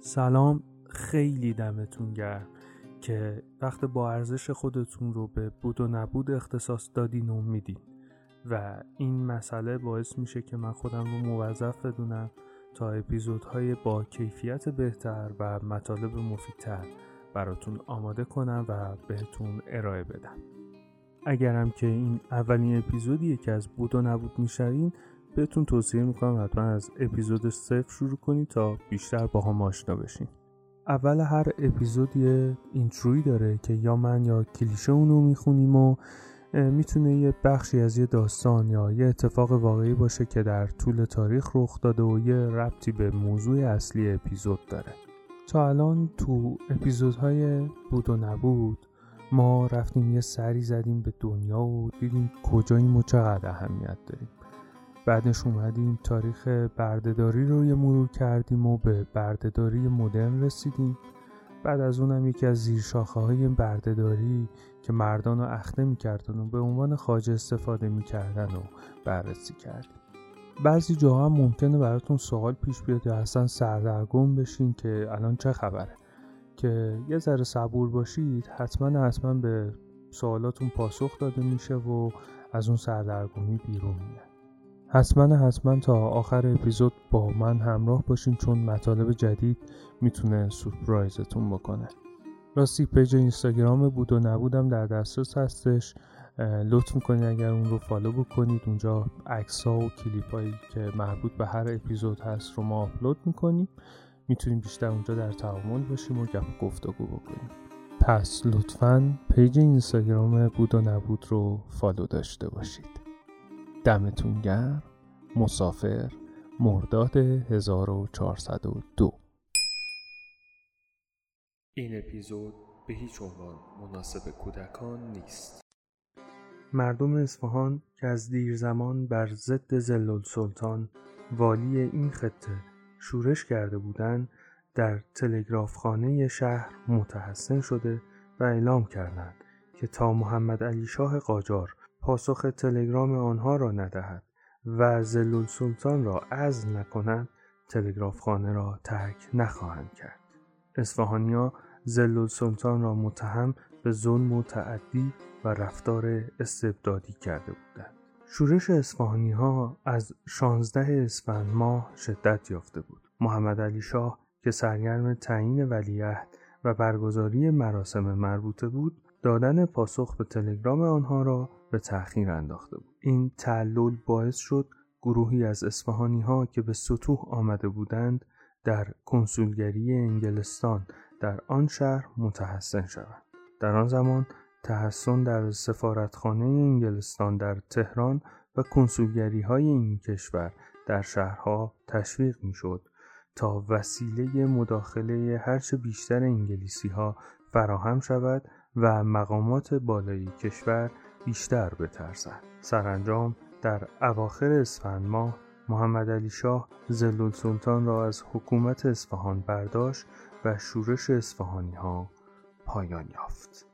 سلام خیلی دمتون گرم که وقت با ارزش خودتون رو به بود و نبود اختصاص دادین و میدین. و این مسئله باعث میشه که من خودم رو موظف بدونم تا اپیزودهای با کیفیت بهتر و مطالب مفیدتر براتون آماده کنم و بهتون ارائه بدم. اگرم که این اولین اپیزودیه که از بود و نبود میشنوین بهتون توصیه می‌کنم حتما از اپیزود صفر شروع کنید تا بیشتر با هم آشنا بشین. اول هر اپیزود یه اینتروی داره که یا من یا کلیشه اونو می‌خونیم و می‌تونه یه بخشی از یه داستان یا یه اتفاق واقعی باشه که در طول تاریخ رخ داده و یه ربطی به موضوع اصلی اپیزود داره. تا الان تو اپیزودهای بود و نبود ما رفتیم یه سری زدیم به دنیا و دیدیم کجاییم و چقدر اهمیت داریم. بعدش اومدیم تاریخ بردهداری رو یه مرور کردیم و به بردهداری مدرن رسیدیم. بعد از اونم یکی از زیرشاخه های بردهداری که مردان رو اخته می‌کردن و به عنوان خاجه استفاده می‌کردن و بررسی کردیم. بعضی جاها هم ممکنه براتون سوال پیش بیاد یا اصلا سردرگم بشین که الان چه خبره. که یه ذره صبور باشید حتما حتما به سوالاتون پاسخ داده میشه و از اون سردرگمی بیرون میاد. حتما حتما تا آخر اپیزود با من همراه باشین چون مطالب جدید می‌تونه سورپرایزتون بکنه. راستی page اینستاگرام بود و نبودم در دسترس هستش. لطف می‌کنید اگر اون رو follow بکنید. اونجا عکس ها و کلیپ هایی که مربوط به هر اپیزود هست رو ما آپلود می‌کنیم. می‌تونیم بیشتر اونجا در تعامل باشیم و گپ گفتگو بکنیم. پس لطفا page اینستاگرام بود و نبود رو follow داشته باشید. دمتون گرم. مسافر مرداد 1402 این اپیزود به هیچ عنوان مناسب کودکان نیست. مردم اصفهان که از دیر زمان بر ضد ظل‌السلطان والی این خطه شورش کرده بودند در تلگرافخانه شهر متحسن شده و اعلام کردند که تا محمد علی شاه قاجار پاسخ تلگرام آنها را ندهد و زلول سلطان را عزل نکند تلگرافخانه را ترک نخواهند کرد. اصفهانیا زلول سلطان را متهم به ظلم و تعدی و رفتار استبدادی کرده بودند. شورش اصفهانی ها از 16 اسفند ماه شدت یافته بود. محمد علی شاه که سرگرم تعیین ولیعهد و برگزاری مراسم مربوطه بود دادن پاسخ به تلگرام آنها را به تأخیر انداخته بود. این تعلل باعث شد گروهی از اصفهانی ها که به سطوح آمده بودند در کنسولگری انگلستان در آن شهر متحسن شوند. در آن زمان تحسن در سفارتخانه انگلستان در تهران و کنسولگری های این کشور در شهرها تشویق می شد تا وسیله مداخله هرچه بیشتر انگلیسی ها فراهم شود و مقامات بالایی کشور بیشتر بترسد. سرانجام در اواخر اسفند ماه محمد علی شاه زلول سلطان را از حکومت اصفهان برداشت و شورش اصفهانی ها پایان یافت.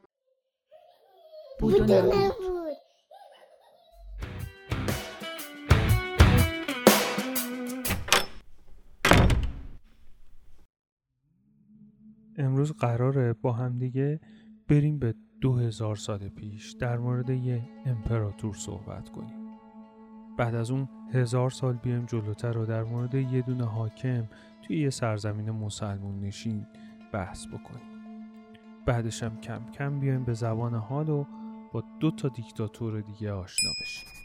امروز قراره با همدیگه بریم به دو هزار سال پیش در مورد یه امپراتور صحبت کنیم. بعد از اون هزار سال بیایم جلوتر و در مورد یه دونه حاکم توی یه سرزمین مسلمون نشین بحث بکنیم. بعدش هم کم کم بیایم به زبان حال و با دو تا دیکتاتور دیگه آشنا بشیم.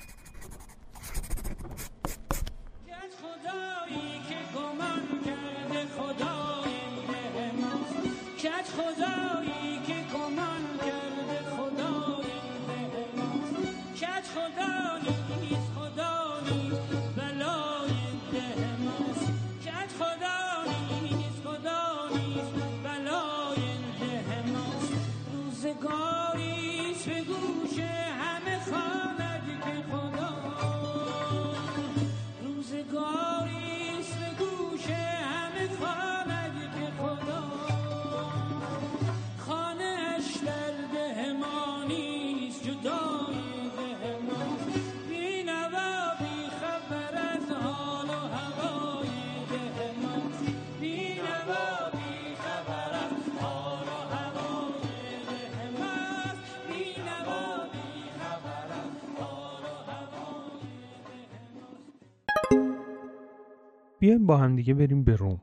بیایم با هم دیگه بریم به روم.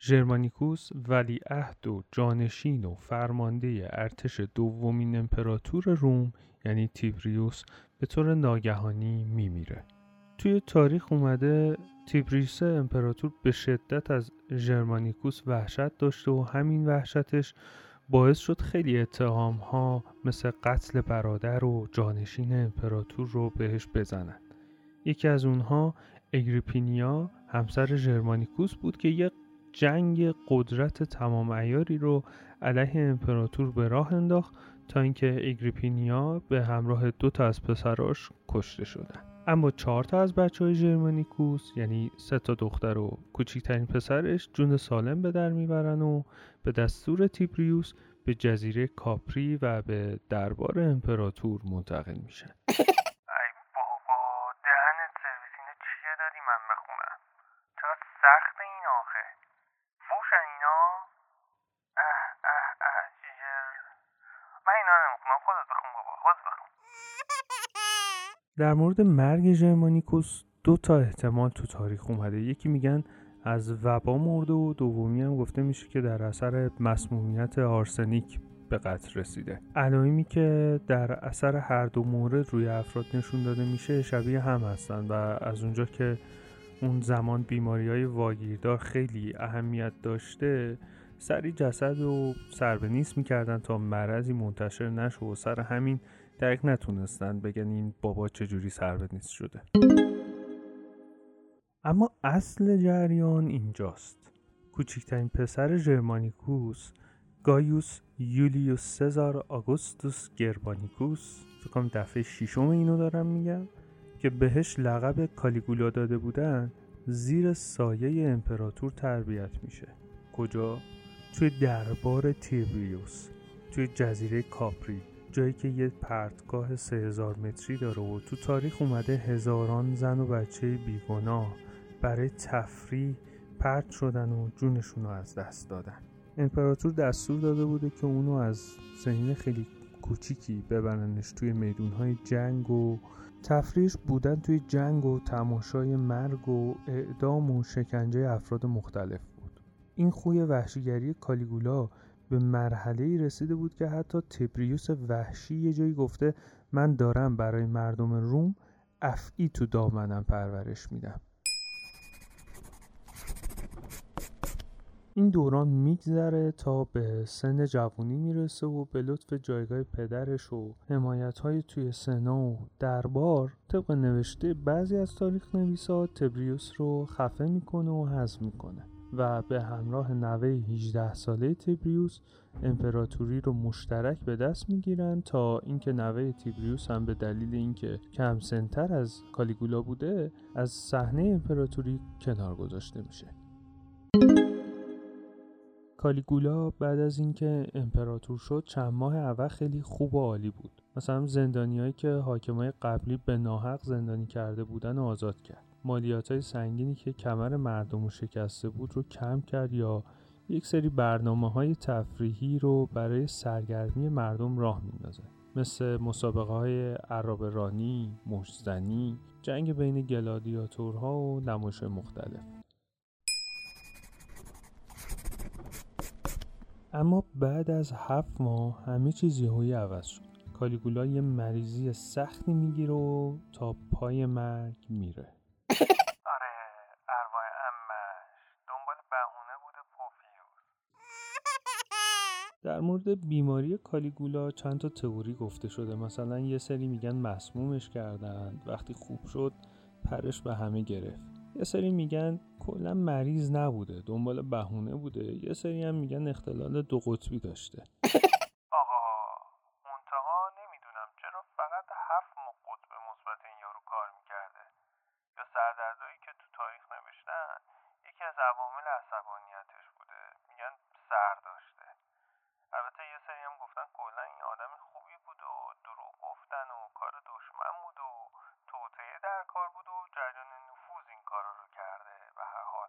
ژرمانیکوس ولی عهد و جانشین و فرمانده ارتش دومین امپراتور روم یعنی تیبریوس به طور ناگهانی میمیره. توی تاریخ اومده تیبریوس امپراتور به شدت از ژرمانیکوس وحشت داشته و همین وحشتش باعث شد خیلی اتهام ها مثل قتل برادر و جانشین امپراتور رو بهش بزنن. یکی از اونها اگریپینیا همسر ژرمانیکوس بود که یه جنگ قدرت تمام ایاری رو علیه امپراتور به راه انداخت تا اینکه اگریپینیا به همراه دو تا از پسراش کشته شدن. اما چهار تا از بچه های ژرمانیکوس یعنی سه تا دختر و کوچکترین پسرش جون سالم به در می‌برن و به دستور تیبریوس به جزیره کاپری و به دربار امپراتور منتقل میشن ای بابا دهنت سرویس اینو چیه دادی من بخونم چرا سخت این آخه فوشن اینا اه اه اه جر من نمی‌خونم خودت بخون بابا خودت بخون در مورد مرگ ژرمانیکوس دو تا احتمال تو تاریخ اومده. یکی میگن از وبا مرده و دومی هم گفته میشه که در اثر مسمومیت آرسنیک به قتل رسیده. علائمی که در اثر هر دو مورد روی افراد نشون داده میشه شبیه هم هستن و از اونجا که اون زمان بیماری های واگیردار خیلی اهمیت داشته سری جسد و سر به نیست می‌کردن تا مرضی منتشر نشه و سر همین درک نتونستن بگن این بابا چجوری سر به نیست شده. اما اصل جریان اینجاست. کوچکترین پسر ژرمانیکوس گایوس یولیوس سزار آگوستوس گربانیکوس فکر دفعه ششم اینو دارم میگم که بهش لقب کالیگولا داده بودن زیر سایه امپراتور تربیت میشه. کجا؟ توی دربار تیبریوس توی جزیره کاپری جایی که یه پرتگاه 3000 متری داره و تو تاریخ اومده هزاران زن و بچه بیگناه برای تفریح پرت شدن و جونشون رو از دست دادن. امپراتور دستور داده بوده که اونو از سنین خیلی کوچیکی ببرنش توی میدونهای جنگ و تفریش بودن توی جنگ و تماشای مرگ و اعدام و شکنجه افراد مختلف. این خوی وحشیگری کالیگولا به مرحله ای رسیده بود که حتی تبریوس وحشی یه جایی گفته من دارم برای مردم روم افعی تو دامنم پرورش میدم. این دوران میگذره تا به سن جوانی می‌رسه و به لطف جایگاه پدرش و حمایت های توی سنا و دربار طبق نوشته بعضی از تاریخ نویسا تبریوس رو خفه می‌کنه و حذف می‌کنه. و به همراه نوه 18 ساله تیبریوس امپراتوری رو مشترک به دست می‌گیرن تا اینکه نوه تیبریوس هم به دلیل اینکه کم سنتر از کالیگولا بوده از صحنه امپراتوری کنار گذاشته میشه. کالیگولا بعد از اینکه امپراتور شد چند ماه اول خیلی خوب و عالی بود. مثلا زندانیایی که حاکمای قبلی به ناحق زندانی کرده بودن و آزاد کرد. مالیات های سنگینی که کمر مردم رو شکسته بود رو کم کرد یا یک سری برنامه های تفریحی رو برای سرگرمی مردم راه میندازه مثل مسابقه های عرب رانی، مشتزنی، جنگ بین گلادیاتورها و نمایش مختلف. اما بعد از هفت ماه همه چیز یهویی عوض شد. کالیگولا یه مریضی سختی می‌گیره و تا پای مرگ میره آره ارواح امش دنبال بهونه بوده پوفیوس در مورد بیماری کالیگولا چند تا تئوری گفته شده. مثلا یه سری میگن مسمومش کردن وقتی خوب شد پرش به همه گرفت. یه سری میگن کلا مریض نبوده دنبال بهونه بوده. یه سری هم میگن اختلال دو قطبی داشته. آقا منتها نمی‌دونم چرا فقط هفت ماه قطب مثبت این یارو کار می‌کرده. یا سردردایی که تو تاریخ نوشتن یکی از عوامل عصبانیتش بوده میگن سر داشته البته یه سری هم گفتن کلا این آدم خوبی بود و دروغ گفتن و کار دشمن بود و توطعه در کار بود و جریان نفوذ این کارا رو کرده به هر حال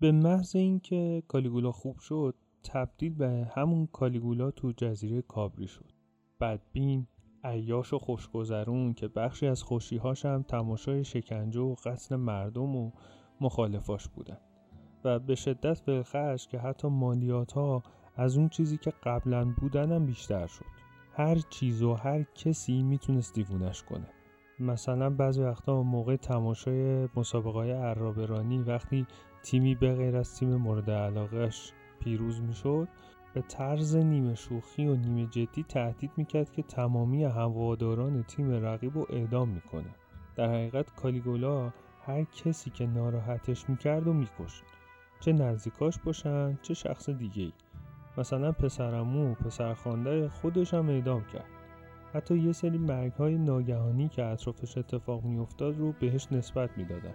به محض اینکه کالیگولا خوب شد تبدیل به همون کالیگولا تو جزیره کابری شد. بدبین عیاش و خوشگذرون که بخشی از خوشیهاش هم تماشای شکنجه و قتل مردم و مخالفاش بودن. و به شدت فلخش که حتی مالیات ها از اون چیزی که قبلا بودن هم بیشتر شد. هر چیز و هر کسی می‌تونست دیوونش کنه. مثلا بعضی وقتا موقع تماشای مسابقه های عرابرانی وقتی تیمی به غیر از تیم مورد علاقهش پیروز می‌شد به طرز نیمه شوخی و نیمه جدی تهدید می‌کرد که تمامی هواداران تیم رقیب رو اعدام می‌کنه. در حقیقت کالیگولا هر کسی که ناراحتش می‌کرد و میکشت. چه نزدیکاش باشن چه شخص دیگه ای مثلا پسرمو پسرخوانده خودش هم اعدام کرد. حتی یه سری مرگ های ناگهانی که اطرافش اتفاق میافتاد رو بهش نسبت می‌دادن.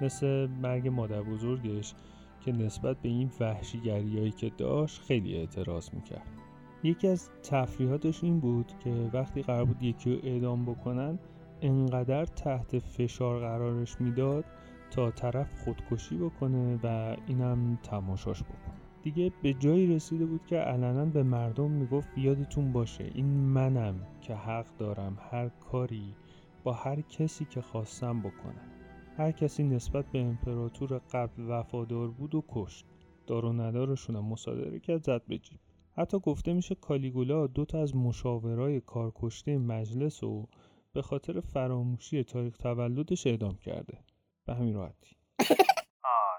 مثل مرگ مادر بزرگش که نسبت به این وحشیگریایی که داشت خیلی اعتراض می‌کرد. یکی از تفریحاتش این بود که وقتی قرار بود یکی رو اعدام بکنن انقدر تحت فشار قرارش می‌داد تا طرف خودکشی بکنه و اینم تماشاش بکنه. دیگه به جایی رسیده بود که علنا به مردم می‌گفت یادتون باشه این منم که حق دارم هر کاری با هر کسی که خواستم بکنم. هر کسی نسبت به امپراتور قبل وفادار بود و کشت. دار و ندارشون هم مصادره کرد زد به جیب. حتی گفته میشه کالیگولا دو تا از مشاورای کارکشته مجلس و به خاطر فراموشی تاریخ تولدش اعدام کرده. به همین راحتی.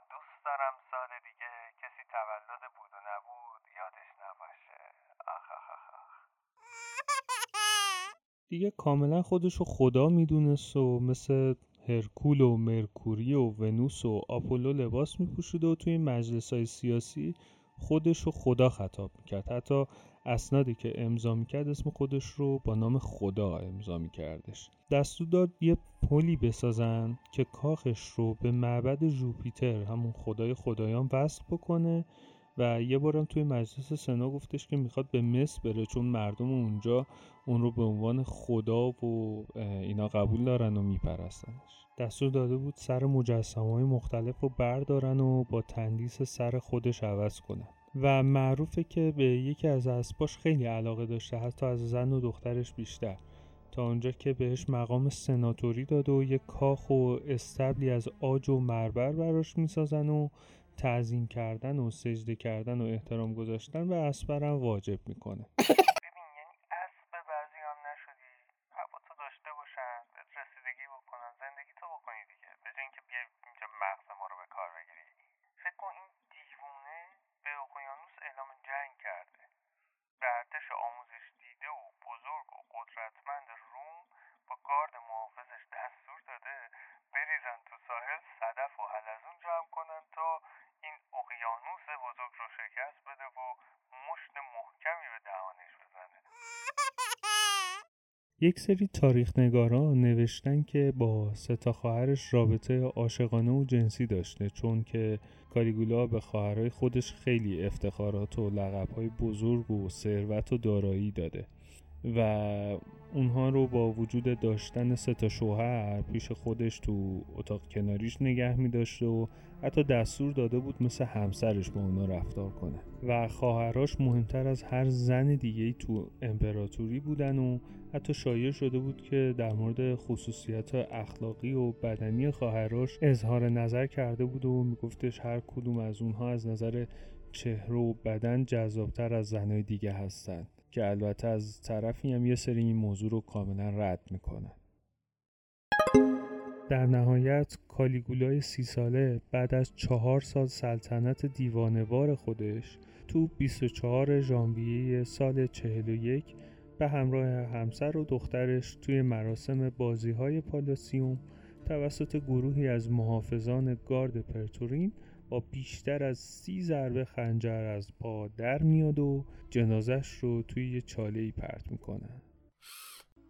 دوست دارم سال دیگه کسی تولد بود و نبود یادش نباشه. آخ آخ آخ. دیگه کاملا خودشو خدا می‌دونست و مثل هرکول و مرکوری و ونوس و آپولو لباس میپوشید و توی مجلس های سیاسی خودش رو خدا خطاب می‌کرد. حتی اسنادی که امضا می‌کرد اسم خودش رو با نام خدا امضا میکردش. دستور داد یه پلی بسازن که کاخش رو به معبد جوپیتر همون خدای خدایان وصل بکنه و یه بارم توی مجلس سنا گفتش که می‌خواد به مصر بره چون مردم اونجا اون رو به عنوان خدا و اینا قبول دارن و میپرستنش. دستور داده بود سر مجسمه های مختلف رو بردارن و با تندیس سر خودش عوض کنن. و معروفه که به یکی از اسباش خیلی علاقه داشته حتی از زن و دخترش بیشتر. تا اونجا که بهش مقام سناتوری داد و یه کاخ و استبلی از آج و مربر براش می‌سازن و تعظیم کردن و سجده کردن و احترام گذاشتن به اسبرم واجب می‌کنه. ببین یعنی اسب بعضی هم نشدی هوا داشته باشن بهت رسیدگی بکنن زندگی تو بکنی دیگه به جای اینکه بیای اینجا مغز ما رو به کار بگیری فکر کن این دیوونه به اقیانوس اعلام جنگ کرده به ارتش آموزش دیده و بزرگ و قدرتمند روم با گارد محافظش دستور داده بریزن تو ساحل صدف و حلزون جمع کنن تا این اقیانوس بزرگ رو شکست بده و مشت محکمی به دهانش بزنه یک سری تاریخ نگاران نوشتن که با ستا خواهرش رابطه عاشقانه و جنسی داشته چون که کالیگولا به خواهرای خودش خیلی افتخارات و لقبهای بزرگ و ثروت و دارایی داده. و اونها رو با وجود داشتن سه تا شوهر پیش خودش تو اتاق کناریش نگه می داشته و حتی دستور داده بود مثل همسرش با اونا رفتار کنه. و خواهراش مهمتر از هر زن دیگه تو امپراتوری بودن و حتی شایع شده بود که در مورد خصوصیت اخلاقی و بدنی خواهراش اظهار نظر کرده بود و میگفتش هر کدوم از اونها از نظر چهره و بدن جذابتر از زنهای دیگه هستند که البته از طرفی هم یه سری این موضوع رو کاملا رد می‌کنن. در نهایت کالیگولای سی ساله بعد از چهار سال سلطنت دیوانوار خودش تو 24 ژانویه سال 41 به همراه همسر و دخترش توی مراسم بازی های پالاسیوم توسط گروهی از محافظان گارد پرتورین با بیشتر از سی ضربه خنجر از پا در میاد و جنازش رو توی یه چاله ای پرت می‌کنه.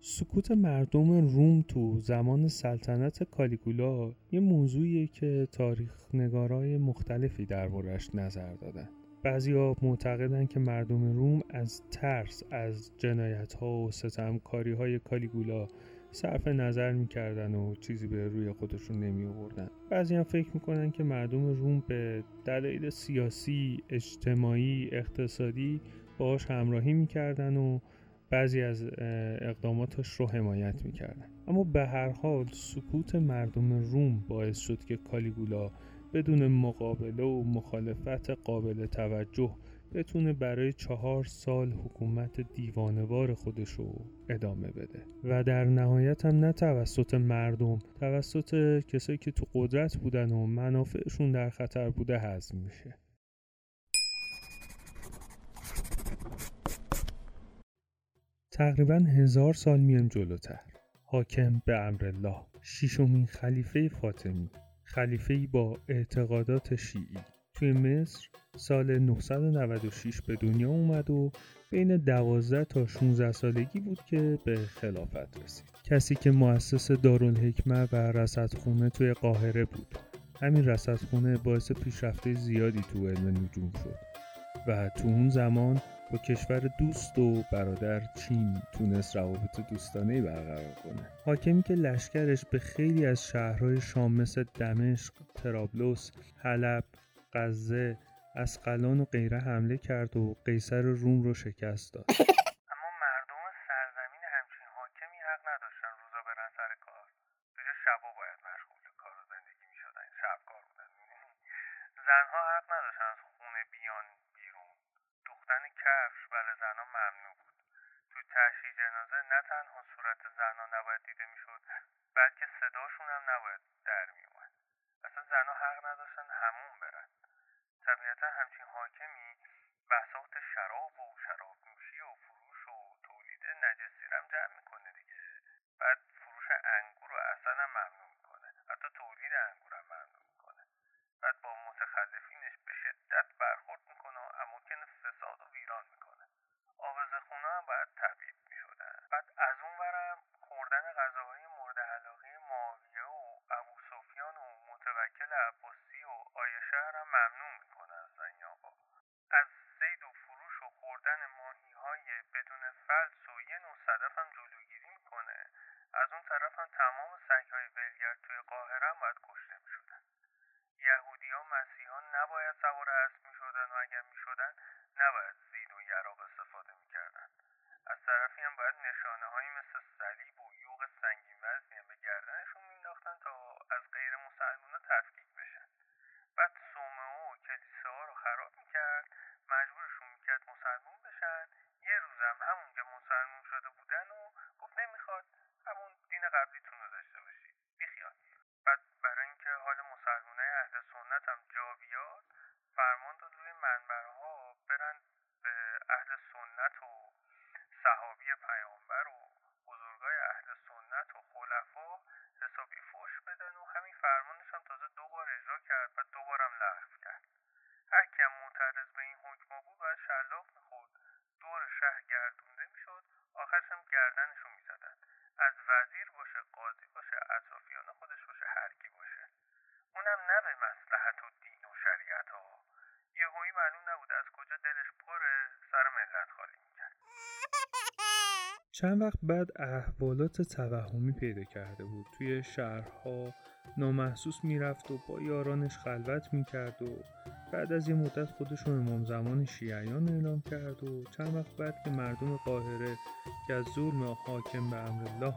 سکوت مردم روم تو زمان سلطنت کالیگولا یه موضوعیه که تاریخ نگارای مختلفی دربارش نظر دادن. ها معتقدن که مردم روم از ترس از جنایت ها و ستمکاری های کالیگولا صرف نظر می‌کردن و چیزی به روی خودشون نمی آوردن بعضی هم فکر می‌کنن که مردم روم به دلایل سیاسی، اجتماعی، اقتصادی باش همراهی می‌کردن و بعضی از اقداماتش رو حمایت می‌کردن. اما به هر حال سکوت مردم روم باعث شد که کالیگولا بدون مقابله و مخالفت قابل توجه بتونه برای چهار سال حکومت دیوانوار خودش رو ادامه بده. و در نهایت هم نه توسط مردم توسط کسایی که تو قدرت بودن و منافعشون در خطر بوده هضم میشه. تقریبا هزار سال میان جلوتر. حاکم به امر الله شیشمین خلیفه فاطمی. خلیفه با اعتقادات شیعی. توی مصر سال 996 به دنیا اومد و بین 12 تا 16 سالگی بود که به خلافت رسید. کسی که مؤسس دارالحکمه و رصدخونه توی قاهره بود. همین رصدخونه باعث پیشرفته زیادی تو علم نجوم شد و تو اون زمان با کشور دوست و برادر چین تونست روابط دوستانه برقرار کنه. حاکمی که لشکرش به خیلی از شهرهای شام مثل دمشق، ترابلوس، حلب، غزه، اسقلان و غیره حمله کرد و قیصر روم رو شکست داد. اما مردم سرزمین همچین حاکمی حق نداشتن روزا برن سر کار. دیگه شبا باید مشغول کار و زندگی می‌شدن. شبکار بودن. زنها حق نداشتن از خونه بیان بیرون. دوختن کفش برای زنها ممنوع بود. تو تشییع جنازه نه تنها صورت زنها نباید دیده می‌شد بلکه صداشون هم نباید در میومد اصلا زنها حق نداشتن همون برن. طبیعتا همچین حاکمی بساط شراب و شراب نوشی و فروش و تولید نجسیرم جمع می‌کنه دیگه. بعد فروش انگور و اصل هم ممنوع می‌کنه. حتی تولید انگور هم ممنوع می‌کنه. بعد با متخلفینش به شدت برخورد می‌کنه و اماکن فساد و ویران می‌کنه. آوز خونه هم باید تبعید می‌شدن بعد از اون برم خوردن غذاهای مورد علاقه معاویه و ابو سفیان و متوکل عباسی و آیشه هم ممنوع می‌کنه از زنی آقا از زید و فروش و خوردن ماهی های بدون فلس و یه نوع صدف هم جلوگیری می‌کنه از اون طرف هم تمام سگ های ولگرد توی قاهره هم باید کشته می‌شدن یهودی ها مسیحان نباید سوار اسب می‌شدن و اگر می‌شدن نباید زید و یراق استفاده می‌کردن از طرفی هم باید نشانه هایی مثل صلیب و یوغ سنگین وزنی هم به گردنشون مینداختن تا از غیر مسلمان تفکیک بشن بعد صومعه و کلیساها رو خراب می‌کرد مجبورشون می‌کرد مسلمون بشن یه روزم همون که مسلمون شده بودن و گفت نمی‌خواد همون دین قبلیتون رو داشته باشید بیخیال بعد برای اینکه حال مسلمانای اهل سنت هم جا بیاد فرمان داد روی منبرها برن به اهل سنت و صحابی پیامبر و بزرگای اهل سنت و خلفا حسابی فوش بدن و همین فرمانش هم تازه دو بار اجرا کرد و دوبارم لغو کرد هر کیم معترض به این حکما بود باید شلاق می‌خورد دور شهر گردونده می‌شد آخرش هم گردنشو می‌زدن از وزیر باشه قاضی باشه اطرافیان خودش باشه هر کی باشه اونم نه به مصلحت و دین و شریعت ها یهویی معلوم نبود از کجا دلش پره سر ملت خالی می‌کرد. چند وقت بعد احوالات توهمی پیدا کرده بود. توی شهرها نامحسوس می‌رفت و با یارانش خلوت می‌کرد و بعد از یه مدت خودش رو امام زمان شیعیان اعلام کرد و چند وقت بعد که مردم قاهره که از ظلم حاکم به امرالله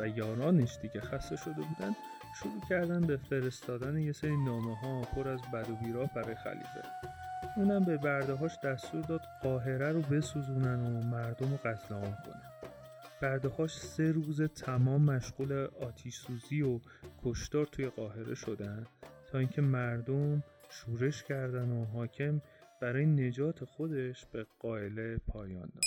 و یارانش دیگه خسته شده بودن شروع کردن به فرستادن یه سری نامه ها پر از بد و بیراه برای خلیفه. اونم به بردهاش دستور داد قاهره رو بسوزونن و مردم رو قتل عام کنن. بردهاش سه روز تمام مشغول آتیش سوزی و کشتار توی قاهره شدن تا اینکه مردم شورش کردن و حاکم برای نجات خودش به قائله پایان داد.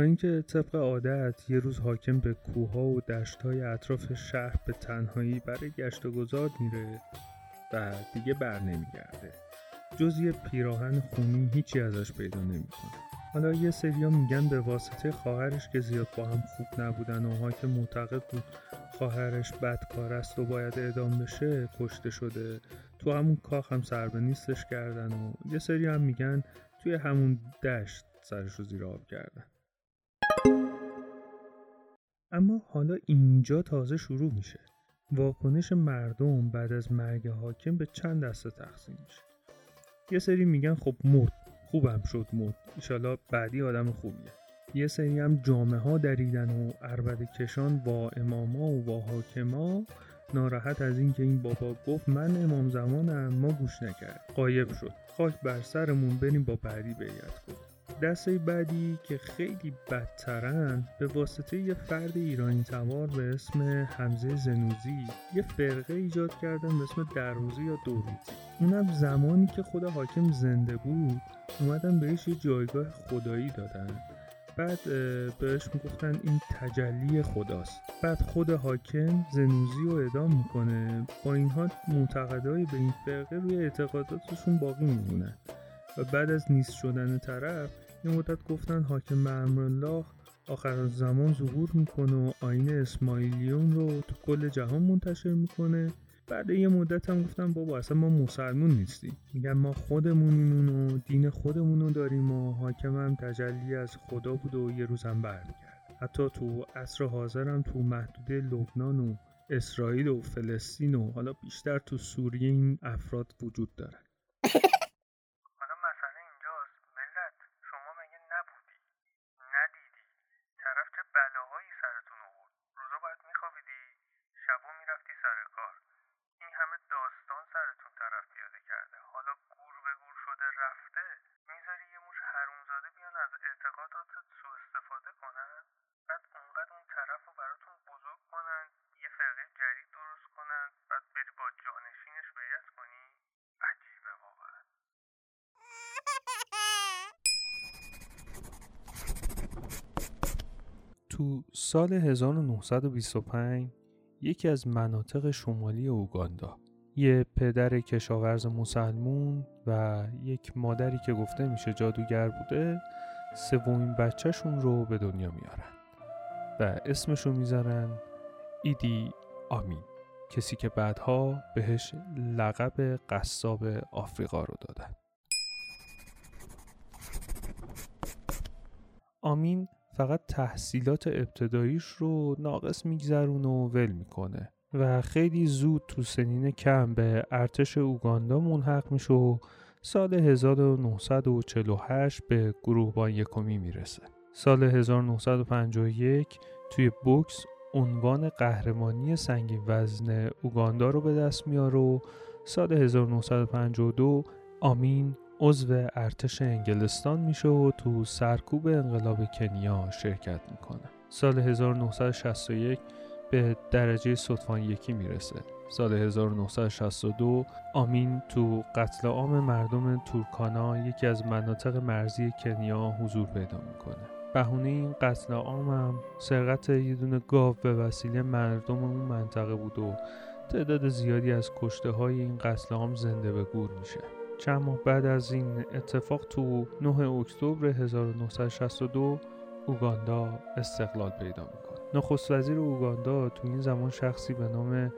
اینکه طبق عادت یه روز حاکم به کوها و دشتهای اطراف شهر به تنهایی برای گشت و گذار میره و دیگه بر نمیگرده. جز یه پیراهن خونی هیچی ازش پیدا نمی‌کنه. حالا یه سریا میگن به واسطه خواهرش که زیاد با هم خوب نبودن و حاکم معتقد بود خواهرش بدکار است و باید اعدام بشه کشته شده. تو همون کاخ هم سر به نیستش کردن و یه سری هم میگن توی همون دشت سرش رو زیر آب کردن. اما حالا اینجا تازه شروع میشه. واکنش مردم بعد از مرگ حاکم به چند دسته تقسیم میشه. یه سری میگن خب مرد خوبم شد مرد. ایشالا بعدی آدم خوبیه. یه سری هم جامعه ها دریدن و عربد کشان با اماما و با حاکما ناراحت از اینکه این بابا گفت من امام زمانم ما گوش نکرد قایب شد. خاک بر سرمون بریم با بعدی بیعت کنیم. دسته بعدی که خیلی بدترن به واسطه یه فرد ایرانی تبار به اسم حمزه زنوزی یه فرقه ایجاد کردن به اسم دروزی یا دوروزی اونم زمانی که خود حاکم زنده بود اومدن بهش یه جایگاه خدایی دادن. بعد بهش می‌گفتن این تجلی خداست. بعد خود حاکم زنوزی رو اعدام می‌کنه. با این حال معتقدهای به این فرقه روی اعتقاداتشون باقی میمونن. و بعد از نیست شدن طرف یه مدت گفتن حاکم به الله آخر زمان ظهور می‌کنه و آین اسماعیلیون رو تو کل جهان منتشر می‌کنه. بعد یه مدت هم گفتم بابا اصلا ما مسلمون نیستیم. میگن ما خودمونیم و دین خودمون رو داریم و حاکم هم تجلی از خدا بود و یه روزم برمیگرد حتی تو عصر حاضرم تو محدوده لبنان و اسرائیل و فلسطین و حالا بیشتر تو سوریه این افراد وجود دارن. تو سال 1925 یکی از مناطق شمالی اوگاندا. یه پدر کشاورز مسلمون و یک مادری که گفته میشه جادوگر بوده سومین بچهشون رو به دنیا میارن و اسمشو می‌ذارن ایدی آمین. کسی که بعدها بهش لقب قصاب آفریقا رو دادن. آمین فقط تحصیلات ابتداییش رو ناقص میگذرون و ول می‌کنه. و خیلی زود تو سنین کم به ارتش اوگاندا منحق میشه و سال 1948 به گروهبان یکمی می‌رسه. سال 1951 توی بوکس عنوان قهرمانی سنگین وزن اوگاندا رو به دست میاره و سال 1952 آمین عضو ارتش انگلستان میشه و تو سرکوب انقلاب کنیا شرکت می‌کنه. سال 1961 به درجه صدفان یکی می‌رسه. سال 1962 آمین تو قتل عام مردم تورکانا یکی از مناطق مرزی کنیا حضور پیدا می‌کنه. بهونه این قتل عام هم سرقت یه دونه گاو به وسیله مردم اون منطقه بود و تعداد زیادی از کشته های این قتل عام زنده به گور میشه. چند ماه بعد از این اتفاق تو 9 اکتبر 1962 اوگاندا استقلال پیدا می‌کنه. نخست وزیر اوگاندا تو این زمان شخصی به نام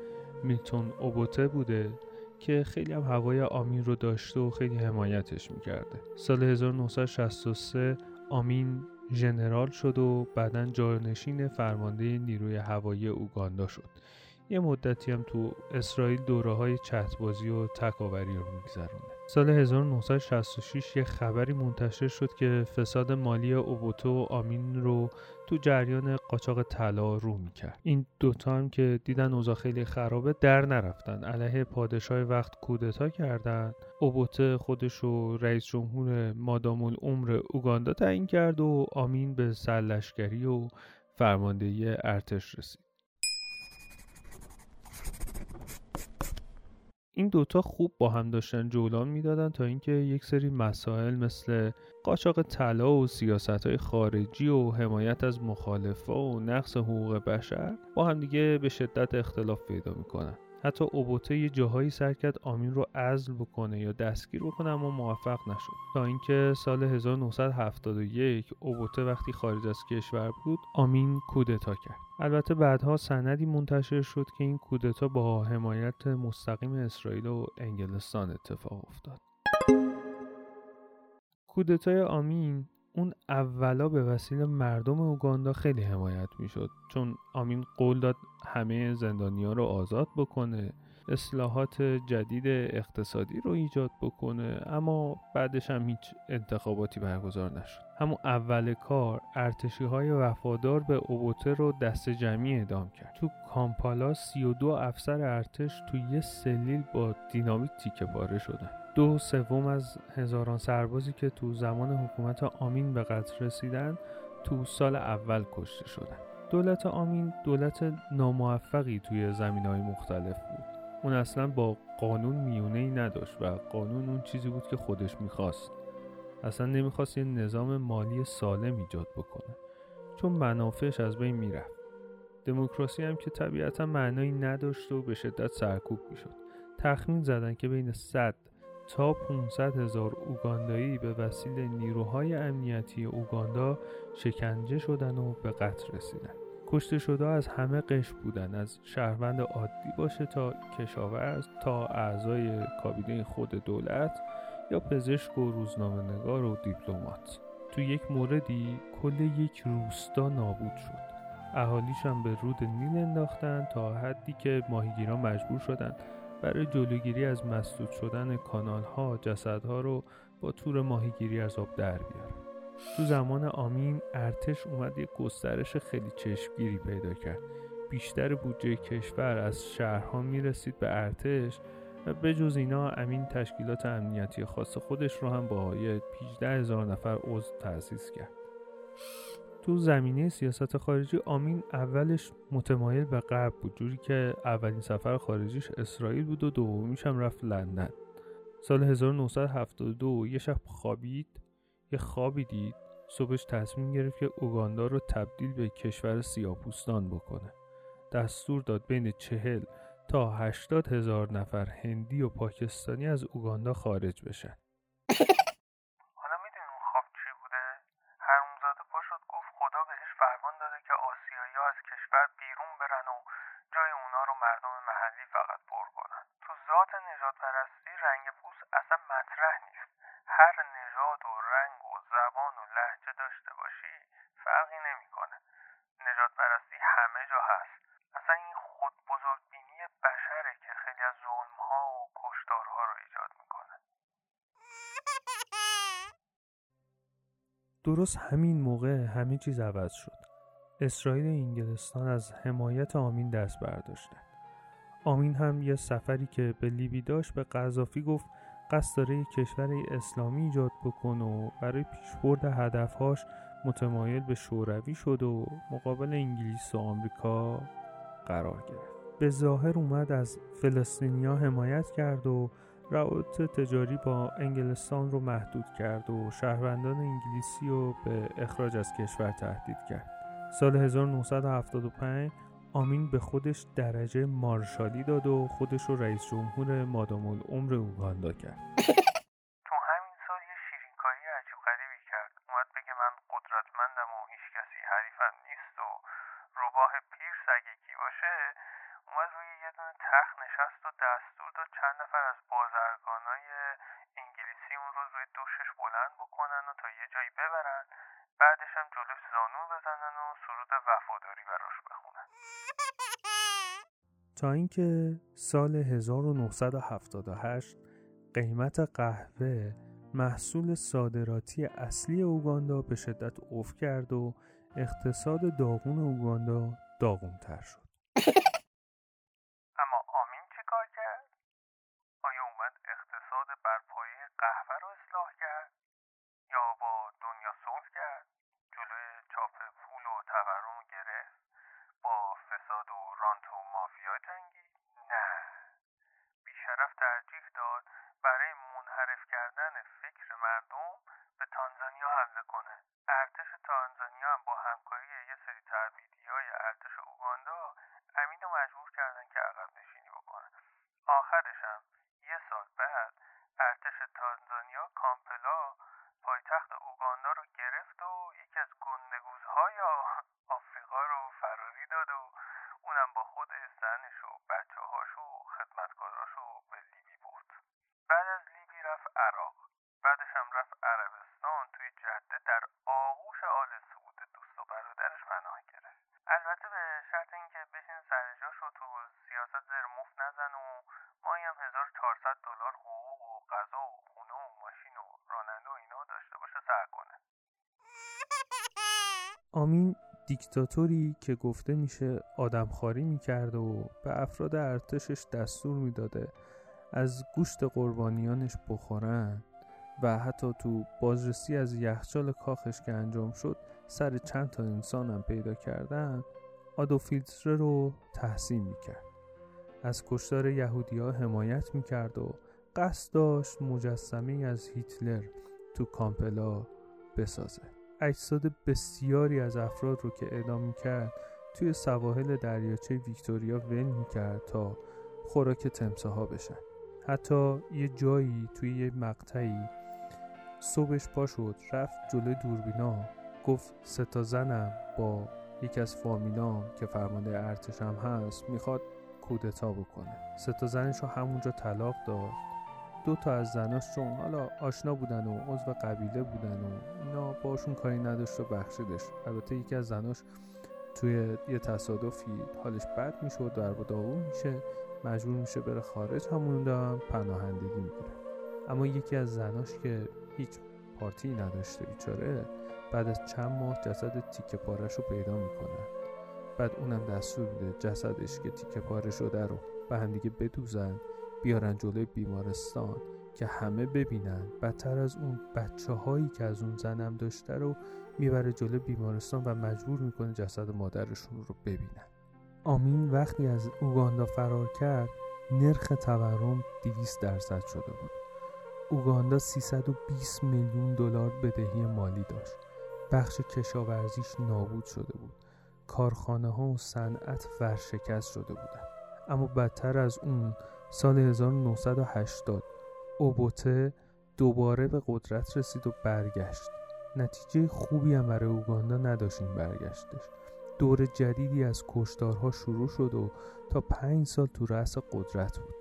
میلتون اوبوته بوده که خیلی هم هوای آمین رو داشته و خیلی حمایتش می‌کرده. سال 1963 آمین ژنرال شد و بعدا جانشین فرمانده نیروی هوایی اوگاندا شد. یه مدتی هم تو اسرائیل دوره های چتبازی و تکاوری رو میگذرونه سال 1966 یه خبری منتشر شد که فساد مالی اوبوتو و آمین رو تو جریان قاچاق طلا رو می‌کرد. این دوتا هم که دیدن اوضاع خیلی خرابه در نرفتن. علیه پادشاه وقت کودتا کردن. اوبوته خودش رو رئیس جمهور مادام العمر اوگاندا تعیین کرد و آمین به سرلشکری و فرماندهی ارتش رسید. این دوتا خوب با هم داشتن جولان می‌دادن تا اینکه یک سری مسائل مثل قاچاق طلا و سیاست های خارجی و حمایت از مخالفه و نقص حقوق بشر با هم دیگه به شدت اختلاف پیدا می‌کنن. حتی اوبوته یه جاهایی سر آمین رو عزل بکنه یا دستگیر بکنه اما موفق نشد. تا اینکه سال 1971 اوبوته وقتی خارج از کشور بود آمین کودتا کرد. البته بعدها سندی منتشر شد که این کودتا با حمایت مستقیم اسرائیل و انگلستان اتفاق افتاد. کودتای آمین اون اولا به وسیله مردم اوگاندا خیلی حمایت می‌شد چون آمین قول داد همه زندانیا رو آزاد بکنه. اصلاحات جدید اقتصادی رو ایجاد بکنه اما بعدش هم هیچ انتخاباتی برگزار نشد. همون اول کار ارتشی های وفادار به اوبوته رو دست جمعی اعدام کرد. تو کامپالا 32 افسر ارتش تو یه سلیل با دینامیت تیکه پاره شدن. دو سوم از هزاران سربازی که تو زمان حکومت آمین به قتل رسیدن تو سال اول کشته شدن. دولت آمین دولت ناموفقی توی زمین های مختلف بود. اون اصلا با قانون میونه ای نداشت و قانون اون چیزی بود که خودش می‌خواست. اصلا نمی‌خواست یه نظام مالی سالم ایجاد بکنه. چون منافعش از بین می‌رفت. دموکراسی هم که طبیعتا معنایی نداشت و به شدت سرکوب می‌شد. تخمین زدن که بین 100 تا 500 هزار اوگاندایی به وسیله نیروهای امنیتی اوگاندا شکنجه شدن و به قتل رسیدن. کشته شده از همه قش بودن از شهروند عادی باشه تا کشاورز تا اعضای کابینه خود دولت یا پزشک و روزنامه نگار و دیپلمات. تو یک موردی کل یک روستا نابود شد. اهالیش هم به رود نیل انداختن تا حدی که ماهیگیران مجبور شدن برای جلوگیری از مسدود شدن کانال ها جسدها رو با تور ماهیگیری از آب در بیارن. تو زمان آمین ارتش اومد یک گسترش خیلی چشمگیری پیدا کرد. بیشتر بودجه کشور از شهرها می‌رسید به ارتش و به جز اینا امین تشکیلات امنیتی خاص خودش رو هم با 18 هزار نفر عضو تأسیس کرد. تو زمینه سیاست خارجی آمین اولش متمایل به غرب بود جوری که اولین سفر خارجیش اسرائیل بود و دومیش هم رفت لندن. سال 1972 یه شب خوابید یه خوابی دید. صبحش تصمیم گرفت که اوگاندا رو تبدیل به کشور سیاپوستان بکنه. دستور داد بین چهل تا هشتاد هزار نفر هندی و پاکستانی از اوگاندا خارج بشن حالا می‌دونی اون خواب چی بوده حرومزاده پا شد گفت خدا بهش فرمان داده که آسیایی ها از کشور بیرون برن و جای اونا رو مردم محلی فقط پر کنن تو ذات نجات پرستی رنگ پوست اصلا مطرح نیست هر نژاد و رنگ و زبان و لحجه داشته باشی فرقی نمی‌کنه نجات پرستی همه جا هست اصلا این خود بزرگبینی بشره که خیلی از ظلمها و کشتارها رو ایجاد می‌کنه درست همین موقع همه چیز عوض شد. اسرائیل و انگلستان از حمایت آمین دست برداشتن آمین هم یه سفری که به لیبی داشت به قذافی گفت قصد داره یک کشور اسلامی ایجاد بکن و برای پیشبرد هدفهاش متمایل به شوروی شد و مقابل انگلیس و آمریکا قرار گرفت. به ظاهر اومد از فلسطینیا حمایت کرد و روابط تجاری با انگلستان رو محدود کرد و شهروندان انگلیسی رو به اخراج از کشور تهدید کرد. سال 1975 آمین به خودش درجه مارشالی داد و خودش رو رئیس جمهور مادام العمر اوگاندا کرد تو همین سال یه شیرینکاری عجیب غریبی کرد اومد بگه من قدرتمندم و هیچ کسی حریفم نیست و روباه پیر سگکی باشه اومد روی یه دونه تخت نشست و دستور داد چند نفر از بازرگانای انگلیسی اون رو روی دوشش بلند بکنن و تا یه جایی ببرن بعدش هم جلوش زانو بزنن و سرود وفاداری براش بخونن. تا اینکه سال 1978 قیمت قهوه محصول صادراتی اصلی اوگاندا به شدت افت کرد و اقتصاد داغون اوگاندا داغونتر شد اما آمین چه کار کرد؟ آیا اومد اقتصاد برپایه قهوه رو اصلاح کرد؟ یا با دنیا صلح کرد؟ جلوی چاپ پول و تورم رو گرفت؟ با فساد و رانت و مافیا جنگید؟ نه بیشرف ترجیح داد برای منحرف کردن فکر مردم به تانزانیا حمله کنه ارتش تانزانیا هم با همکاری یه سری تربیتی های ارتش اوگاندا امین رو مجبور کردن که عقب نشینی بکنه آخرش هم یه سال بعد ارتش تانزانیا کامپلا پایتخت اوگاندا رو گرفت و یکی از گندگوزهای آفریقا رو فراری داد و اونم با خود زنش و بچه هاش و خدمتکاراش رو به لیبی برد بعد از لیبی رفت عراق بعدش هم رفت عربستان توی جده در آغوش آل سعود دوست و برادرش پناه گرفت البته به شرط اینکه بشین سر جاش و تو سیاست زیر مفت نزن و ماهی هم 1400 دلار حقوق و غذا و خونه و ماشین و راننده و اینا داشته باشه سر کنه آمین دیکتاتوری که گفته میشه آدمخواری می‌کرده و به افراد ارتشش دستور می‌داده از گوشت قربانیانش بخورن و حتی تو بازرسی از یخچال کاخش که انجام شد سر چند تا انسان هم پیدا کردن آدوفیلتره رو تحسین می‌کرد. از کشتار یهودی ها حمایت می‌کرد و قصد داشت مجسمه از هیتلر تو کامپلا بسازه. اجساد بسیاری از افراد رو که اعدام می‌کرد توی سواحل دریاچه ویکتوریا ول می‌کرد تا خوراک تمسه ها بشن. حتی یه جایی توی یه مقطعی صبحش پا شد رفت جلوی دوربینا گفت سه زنم با یکی از فامیلام که فرمانده ارتشم هست می‌خواد کودتا بکنه. سه زنش رو همونجا طلاق داد. دو تا از زناش چون حالا آشنا بودن و عضو قبیله بودن و اینا باشون کاری نداشت و بخشیدش. البته یکی از زناش توی یه تصادفی حالش بد میشه و در میشه مجبور میشه بره خارج همون هم پناهندگی می‌گیره اما یکی از زناش که هیچ پارتی نداشته بیچاره بعد از چند ماه جسد تیکه پارش رو پیدا می‌کنه. بعد اونم دستور میده جسدش که تیکه پاره شده رو به همدیگه بدوزن بیارن جلوی بیمارستان که همه ببینن. بدتر از اون بچه هایی که از اون زنم داشته رو می‌بره جلوی بیمارستان و مجبور می‌کنه جسد مادرشون رو ببینن. آمین. وقتی از اوگاندا فرار کرد نرخ تورم 200 درصد شده بود. اوگاندا 320 میلیون دلار بدهی مالی داشت. بخش کشاورزیش نابود شده بود. کارخانه ها و صنعت ورشکست شده بودند. اما بدتر از اون سال 1980 اوبوته دوباره به قدرت رسید و برگشت. نتیجه خوبی هم برای اوگاندا نداشت این برگشتش. دور جدیدی از کشتارها شروع شد و تا پنج سال تو رأس قدرت بود.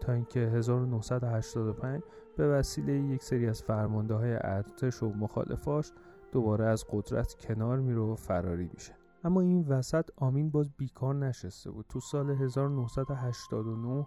تا اینکه 1985 به وسیله یک سری از فرمانده های ارتش و مخالفاش دوباره از قدرت کنار میره و فراری میشه. اما این وسط آمین باز بیکار نشسته بود. تو سال 1989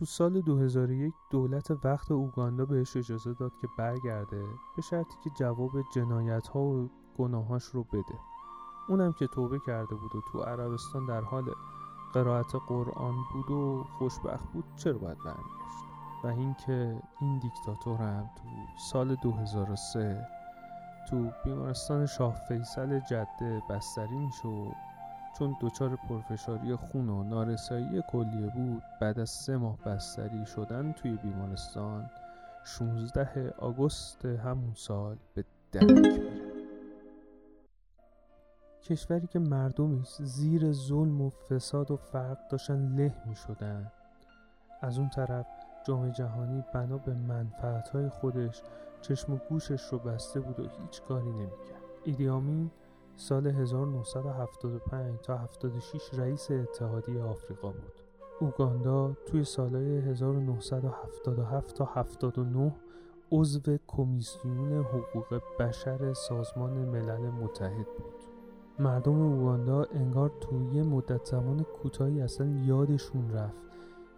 تو سال 2001 دولت وقت اوگاندا بهش اجازه داد که برگرده به شرطی که جواب جنایت ها و گناهاش رو بده. اونم که توبه کرده بود و تو عربستان در حال قرائت قرآن بود و خوشبخت بود چرا باید برمیگشت؟ و اینکه این دیکتاتور هم تو سال 2003 تو بیمارستان شاه فیصل جده بستری میشه و چون دچار پرفشاری خون و نارسایی کلیه بود بعد از سه ماه بستری شدن توی بیمارستان 16 آگوست همون سال به درک میره کشوری که مردمش زیر ظلم و فساد و فرق داشتن له می شدن. از اون طرف جامعه جهانی بنا به منفعتهای خودش چشم و گوشش رو بسته بود و هیچ کاری نمی‌کرد. ایدیامین سال 1975 تا 76 رئیس اتحادیه آفریقا بود. اوگاندا توی سالهای 1977 تا 79 عضو کمیسیون حقوق بشر سازمان ملل متحد بود. مردم اوگاندا انگار توی یه مدت زمان کوتاهی اصلا یادشون رفت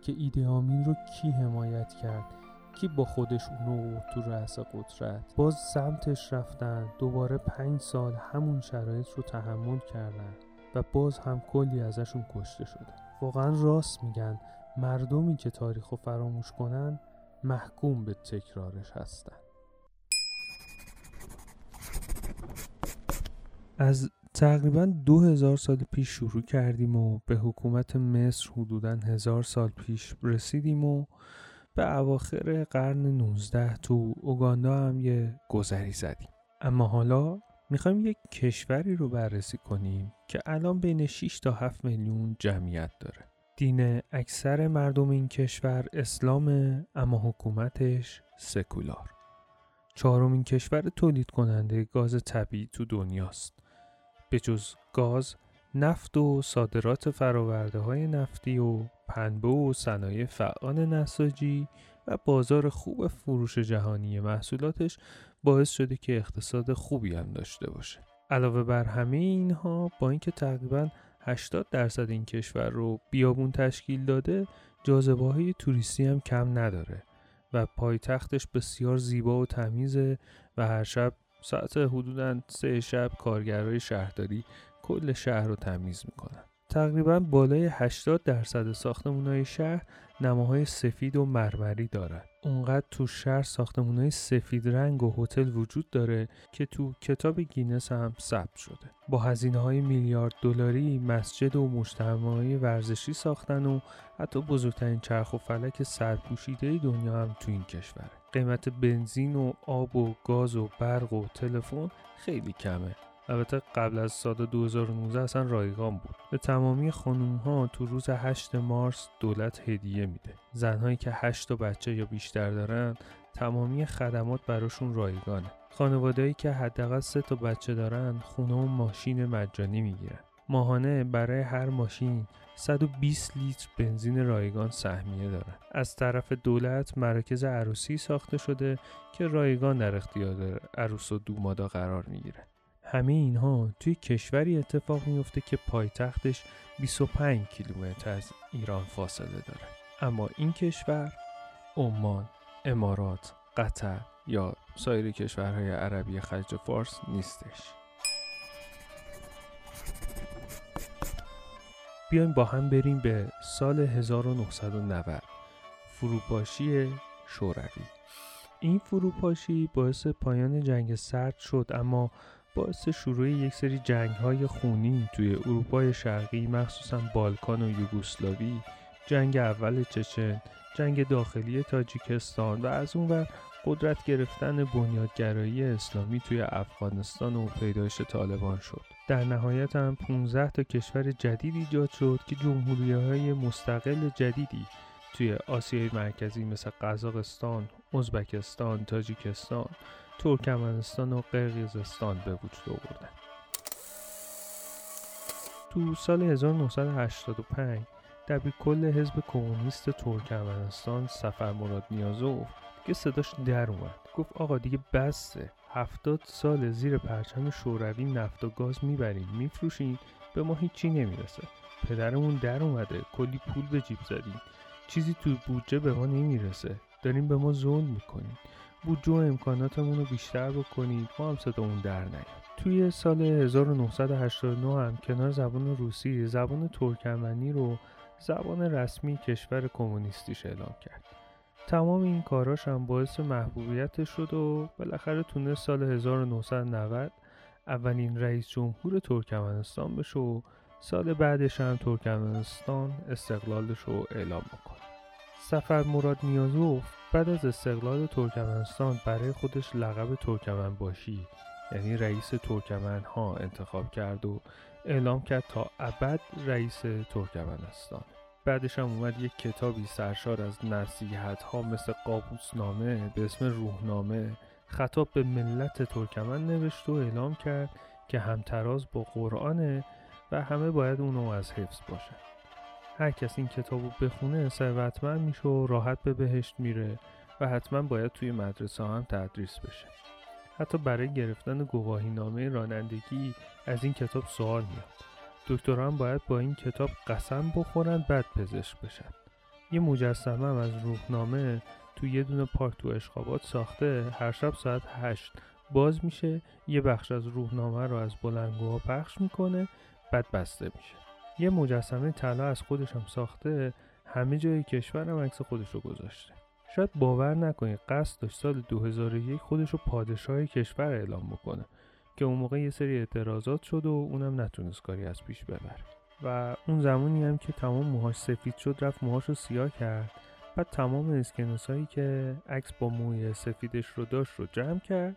که ایدئامین رو کی حمایت کرد کی با خودش اونو تو رأس قدرت؟ باز سمتش رفتن دوباره پنج سال همون شرایط رو تحمل کردن و باز هم کلی ازشون کشته شده واقعا راست میگن مردمی که تاریخ رو فراموش کنن محکوم به تکرارش هستن. از تقریبا دو هزار سال پیش شروع کردیم و به حکومت مصر حدودا هزار سال پیش رسیدیم و به اواخر قرن 19 تو اوگاندا هم یه گذری زدیم. اما حالا می‌خوایم یک کشوری رو بررسی کنیم که الان بین 6 تا 7 میلیون جمعیت داره. دین اکثر مردم این کشور اسلام اما حکومتش سکولار. چهارمین کشور تولید کننده گاز طبیعی تو دنیاست. به جز گاز نفت و صادرات فراورده های نفتی و پنبه و صنایع فعال نساجی و بازار خوب فروش جهانی محصولاتش باعث شده که اقتصاد خوبی هم داشته باشه. علاوه بر همه اینها با اینکه تقریبا 80 درصد این کشور رو بیابون تشکیل داده جاذبه های توریستی هم کم نداره و پایتختش بسیار زیبا و تمیزه و هر شب ساعت حدودا سه شب کارگرای شهرداری کل شهر رو تمیز می‌کنن. تقریبا بالای 80 درصد ساختمون شهر نماهای سفید و مرمری دارد اونقدر تو شهر ساختمون های سفید رنگ و هتل وجود داره که تو کتاب گینس هم ثبت شده. با هزینه های میلیارد دلاری مسجد و مجتمعهای ورزشی ساختن و حتی بزرگترین چرخ و فلک سرپوشیده دنیا هم تو این کشوره قیمت بنزین و آب و گاز و برق و تلفن خیلی کمه. البته قبل از سال 2019 اصلا رایگان بود. به تمامی خانوم ها تو روز 8 مارس دولت هدیه میده. زنهایی که 8 تا بچه یا بیشتر دارن تمامی خدمات براشون رایگانه. خانوادهایی که حداقل 3 تا بچه دارن خونه و ماشین مجانی می‌گیرن. ماهانه برای هر ماشین 120 لیتر بنزین رایگان سهمیه دارن. از طرف دولت مراکز عروسی ساخته شده که رایگان در اختیار عروس و دومادا قرار می‌گیره. همه اینها توی کشوری اتفاق میفته که پایتختش 25 کیلومتر از ایران فاصله داره. اما این کشور عمان، امارات، قطر یا سایر کشورهای عربی خلیج فارس نیستش. بیایم با هم بریم به سال 1990 فروپاشی شوروی. این فروپاشی باعث پایان جنگ سرد شد اما باعث شروع یک سری جنگ های خونی توی اروپای شرقی مخصوصا بالکان و یوگوسلاوی جنگ اول چچن جنگ داخلی تاجیکستان و از اون ور قدرت گرفتن بنیادگرایی اسلامی توی افغانستان و پیدایش طالبان شد. در نهایت هم 15 تا کشور جدید ایجاد شد که جمهوری های مستقل جدیدی توی آسیای مرکزی مثل قزاقستان، ازبکستان، تاجیکستان ترکمنستان و قرقیزستان به وجود آوردن تو سال 1985 دبیر کل حزب کمونیست ترکمنستان سفر مراد نیازوف که صداش در اومد. گفت آقا دیگه بسته هفتاد سال زیر پرچم شوروی نفت و گاز می‌بریم میفروشیم به ما هیچی نمی‌رسه. پدرمون در اومده کلی پول به جیب زدیم چیزی تو بودجه به ما نمی‌رسه. داریم به ما ظلم می‌کنیم بودجه و امکاناتمون رو بیشتر بکنید. ما هم صدامون در نیاد. توی سال 1989 هم کنار زبان روسی زبان ترکمنی رو زبان رسمی کشور کمونیستیش اعلام کرد. تمام این کاراش هم باعث محبوبیت شد و بالاخره تونست سال 1990 اولین رئیس جمهور ترکمنستان بشه و سال بعدش هم ترکمنستان استقلالش رو اعلام بکنه. سفر مراد نیازوف بعد از استقلال ترکمنستان برای خودش لقب ترکمن باشی یعنی رئیس ترکمن ها انتخاب کرد و اعلام کرد تا ابد رئیس ترکمنستان. بعدش هم اومد یک کتابی سرشار از نصیحت ها مثل قابوس نامه به اسم روحنامه خطاب به ملت ترکمن نوشت و اعلام کرد که همتراز با قرآنه و همه باید اونو از حفظ باشن. هر کس این کتاب رو بخونه ثروتمند میشه و راحت به بهشت میره و حتما باید توی مدرسه هم تدریس بشه. حتی برای گرفتن گواهی نامه رانندگی از این کتاب سوال میاد. دکتران باید با این کتاب قسم بخورن بعد پزشک بشن. یه مجسمه هم از روحنامه تو یه دونه پارک تو اشخابات ساخته هر شب ساعت هشت باز میشه یه بخش از روحنامه رو از بلنگوها پخش می‌کنه بعد بسته میشه. یه مجسمه طلا از خودش هم ساخته همه جای کشورم عکس خودش رو گذاشته. شاید باور نکنید قصد داشت سال 2001 خودش رو پادشاه کشور اعلام بکنه که اون موقع یه سری اعتراضات شد و اونم نتونست کاری از پیش ببره. و اون زمانی هم که تمام موهاش سفید شد رفت موهاش رو سیاه کرد. بعد تمام اسکناس هایی که عکس با موی سفیدش رو داشت رو جمع کرد.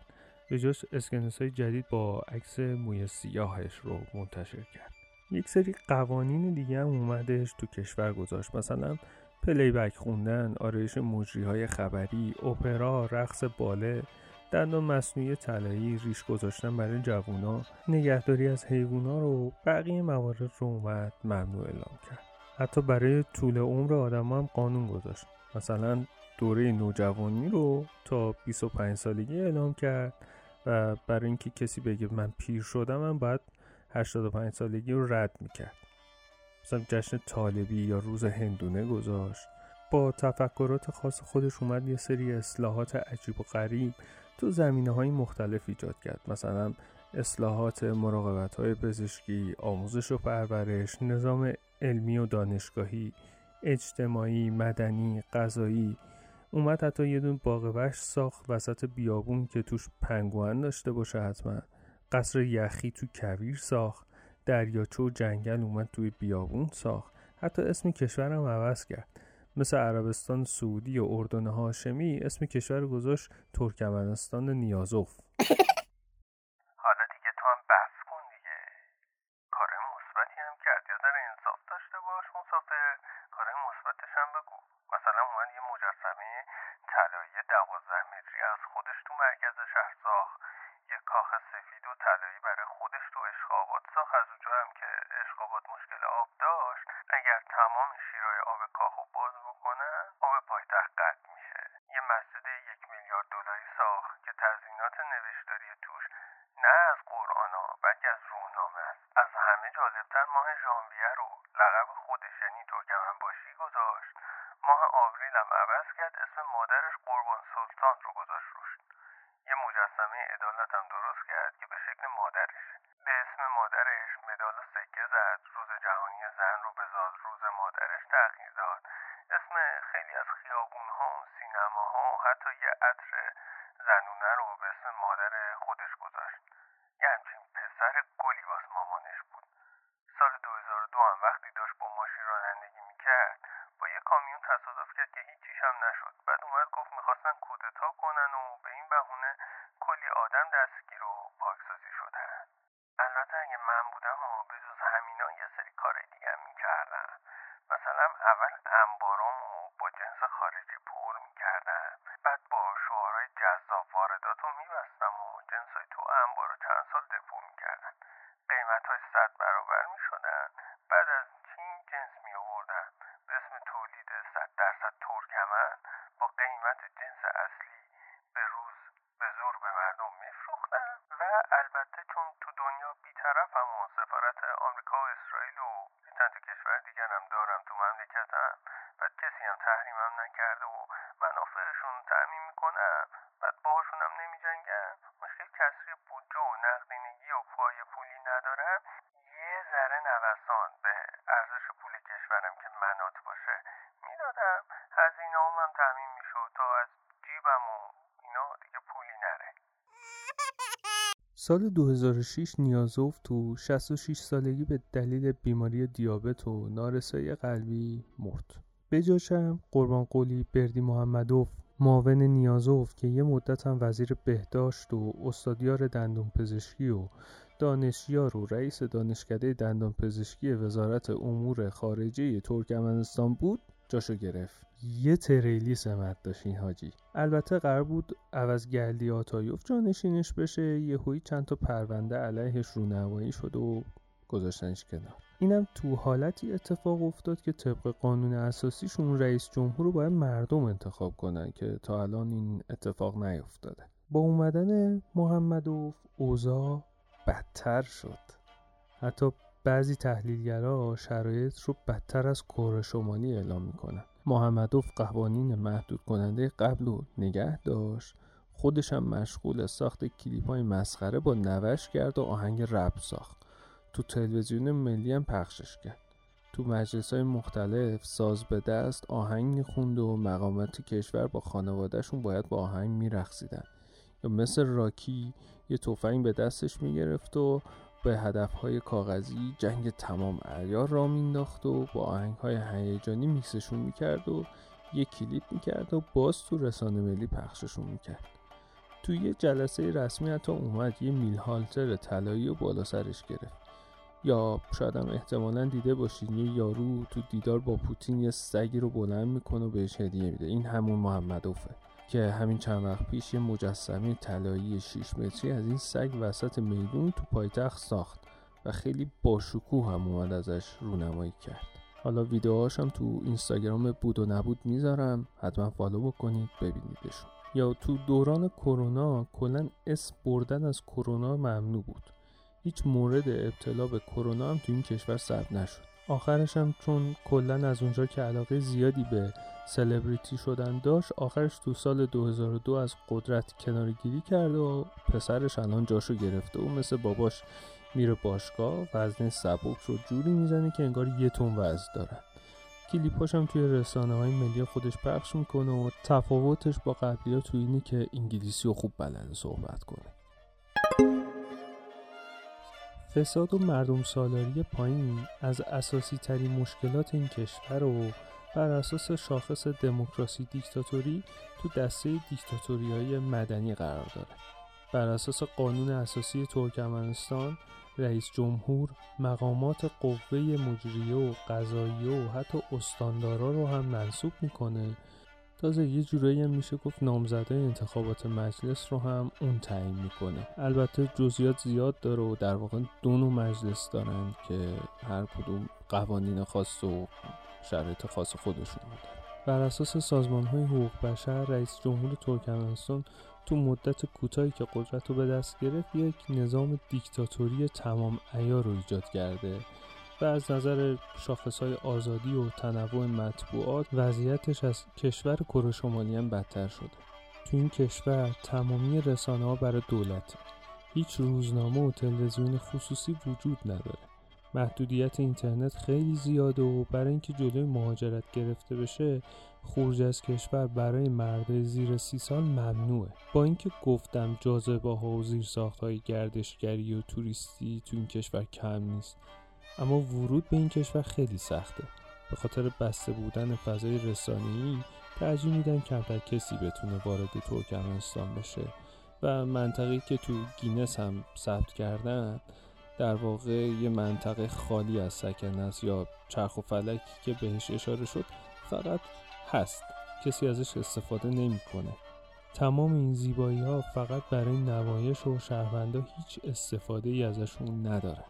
به جاش اسکناس های جدید با عکس موی سیاهش رو منتشر کرد. یک سری قوانین دیگه هم اومدش تو کشور گذاشت مثلا پلی بک خوندن، آرایش مجری های خبری، اپرا، رقص باله، دندان مصنوعی طلایی، ریش گذاشتن برای جوونا، نگهداری از حیوونا رو بقیه موارد رو اومد ممنوع اعلام کرد. حتی برای طول عمر آدم هم قانون گذاشت. مثلا دوره نوجوانی رو تا 25 سالگی اعلام کرد و برای اینکه کسی بگه من پیر شدم من باید 85 سالگی رو رد می‌کرد. مثلا جشن طالبی یا روز هندونه گذاشت. با تفکرات خاص خودش اومد یه سری اصلاحات عجیب و غریب تو زمینه های مختلف ایجاد کرد. مثلا اصلاحات مراقبت های پزشکی، آموزش و پرورش، نظام علمی و دانشگاهی، اجتماعی، مدنی، غذایی. اومد حتی یه دون باغ ساخت وسط بیابون که توش پنگوان داشته باشه حتما. قصر یخی تو کویر ساخت. دریاچه و جنگل اومد توی بیابون ساخت. حتی اسم کشورم عوض کرد. مثل عربستان سعودی و اردن هاشمی اسم کشور گذاشت ترکمنستان نیازوف حالا دیگه تو هم بس کن دیگه کار مثبتی هم کرد یا در انصاف داشته باش مسافر کار مثبتش هم بگو مثلا اومد یه مجسمه طلایی دوازده متری از خودش تو مرکز شهر ساخت یه کاخ سفید و طلایی برای خودش تو اشخابات ساخت از اونجا هم که اشخابات مشکل آب داشت اگر تمام شیرای آب کاخو باز بکنن آب پایتخت قطع میشه یه مسجد یک میلیارد دلاری ساخت که تزیینات نوشتاری توش نه از قرآن ها بلکه از روحنامه است از همه جالبتر ماه ژانویه رو لقب خودش یعنی ترکمن باشی گذاشت ماه آوریل هم عوض کرد اسم مادرش قربان سلطان رو گذاشت روش یه مجسمه عدالت هم درست کرد که به شکل مادرشه به اسم مدال سکه زد. روز جهانی زن رو به زاد روز مادرش تغییر داد اسم خیلی از خیابون ها و سینما ها حتی یه عطر زنونه رو به اسم مادر خودش گذاشت یه همچین پسر گلی واس مامانش بود سال 2002 هم وقتی داشت با ماشین رانندگی می‌کرد با یه کامیون تصادف کرد که هیچیش هم نشد بعد اومد گفت می‌خواستن کودتا کنن و به این بهونه کلی آدم دستگیر و پاکسازی شدن البته اگه من بودم و به جز همینا یه سری کار دیگه هم می‌کردم مثلا اول انبارام و با جنس خارجی پر می‌کردم بعد با شعارهای جذاب واردات رو میبستم و جنسای تو انبار رو چند سال دپو می‌کردن قیمتاش صد برابر می‌شدن بعد از چین جنس می آوردن به اسم تولید صد درصد ترکمن با قیمت جنس اصلی به روز به زور به مردم میفروختن و البته چون تو دنیا بیطرفم و سفارت آمریکا و اسرائیل و چند تا کشور دیگر هم دارم تو مملکتم بعد کسی هم تحریمم نکرده و منافعشون تعمین می‌کنم بعد باهاشون هم نمی جنگم مشکل کسری بودجه و نقدینگی و پای پولی ندارم یه ذره نوسان به ارزش پول کشورم که منات باشه می‌دادم هزینه هم, هم تعمین می‌شد تا از جیبم و اینا دیگه پولی نره سال 2006 نیازوف تو 66 سالگی به دلیل بیماری دیابت و نارسایی قلبی مرد. به جاشم قربان قولی بردی محمدوف معاون نیازوف که یه مدت هم وزیر بهداشت و استادیار دندون پزشکی و دانشیار و رئیس دانشکده دندان پزشکی وزارت امور خارجه ترکمنستان بود جاشو گرفت یه تریلی سمت داشت این حاجی. البته قرار بود عوض گردی آتایوف جانشینش بشه یهویی چند تا پرونده علیهش رونمایی شد و گذاشتنش کنار. اینم تو حالتی اتفاق افتاد که طبق قانون اساسیشون رئیس جمهور رو باید مردم انتخاب کنن که تا الان این اتفاق نیفتاده. با اومدن محمدوف اوضاع بدتر شد. حتی بعضی تحلیلگرا شرایط رو بدتر از کره شمالی اعلام می‌کنن. محمدوف قوانین محدود کننده قبل رو نگه داشت. خودش هم مشغول ساخت کلیپ های مسخره با نوش کرد و آهنگ رپ ساخت. تو تلویزیون ملی هم پخشش کرد. تو مجلس های مختلف ساز به دست آهنگ می‌خوند و مقامات کشور با خانوادهشون باید با آهنگ میرقصیدن. یا مثل راکی یه تفنگ به دستش می‌گرفت و به هدفهای کاغذی جنگ تمام عیار را مینداخت و با آهنگهای هیجانی میکسشون می‌کرد و یه کلیپ می‌کرد و باز تو رسانه ملی پخششون می‌کرد. توی یه جلسه رسمی حتی اومد یه میل هالتر طلایی و بالا سرش گرفت. یا شاید هم احتمالا دیده باشین یه یارو تو دیدار با پوتین یه سگی رو بلند می‌کنه و بهش هدیه میده. این همون محمدوفه که همین چند وقت پیش یه مجسمه طلایی 6 متری از این سگ وسط میدون تو پایتخت ساخت و خیلی باشکوه هم اومد ازش رونمایی کرد. حالا ویدیوهاش هم تو اینستاگرام بود و نبود می‌ذارم. حتما فالو بکنید ببینیدشون. یا تو دوران کرونا کلا اسم بردن از کرونا ممنوع بود. هیچ مورد ابتلا به کرونا هم تو این کشور ثبت نشد. آخرش هم چون کلا از اونجا که علاقه زیادی به سلبریتی شدن داشت آخرش تو سال 2002 از قدرت کنارگیری کرده و پسرش الان جاشو گرفته و مثل باباش میره باشگاه وزن سبک رو جوری می‌زنه که انگار یه تون وزن دارن کلیپاش هم توی رسانه های ملی خودش پخش می‌کنه و تفاوتش با قبلی ها تو اینی که انگلیسی رو خوب بلده صحبت کنه. فساد و مردم سالاری پایین از اساسی ترین مشکلات این کشور و بر اساس شاخص دموکراسی دیکتاتوری تو دسته دیکتاتوری های مدنی قرار داره. بر اساس قانون اساسی ترکمنستان رئیس جمهور مقامات قوه مجریه و قضاییه و حتی استاندارا رو هم منصوب می‌کنه تازه یه جورایی هم میشه گفت نامزده انتخابات مجلس رو هم اون تعیین می‌کنه. البته جزئیات زیاد داره و در واقع دو نوع مجلس دارن که هر کدوم قوانین خاص و شرایط خاص خودشون داره بر اساس سازمان های حقوق بشر رئیس جمهور ترکمنستان تو مدت کوتاهی که قدرت رو به دست گرفت یک نظام دیکتاتوری تمام ایار رو ایجاد کرده. و از نظر شاخص های آزادی و تنوع مطبوعات وضعیتش از کشور کره شمالی هم بدتر شده. تو این کشور تمامی رسانه ها برای دولت. هیچ روزنامه و تلویزیون خصوصی وجود نداره. محدودیت اینترنت خیلی زیاده و برای اینکه جلوی مهاجرت گرفته بشه خروج از کشور برای مرد زیر سی سال ممنوعه. با اینکه گفتم جاذبه ها و زیر ساخت های گردشگری و توریستی تو این کشور کم نیست اما ورود به این کشور خیلی سخته. به خاطر بسته بودن فضای رسانه‌ای ترجیح میدن کمتر کسی بتونه وارد ترکمنستان بشه. و منطقه‌ای که تو گینس هم ثبت کردن در واقع یه منطقه خالی از سکنه است یا چرخ و فلکی که بهش اشاره شد فقط هست. کسی ازش استفاده نمی‌کنه. تمام این زیبایی ها فقط برای نمایش و شهروندا هیچ استفاده ای ازشون ندارن.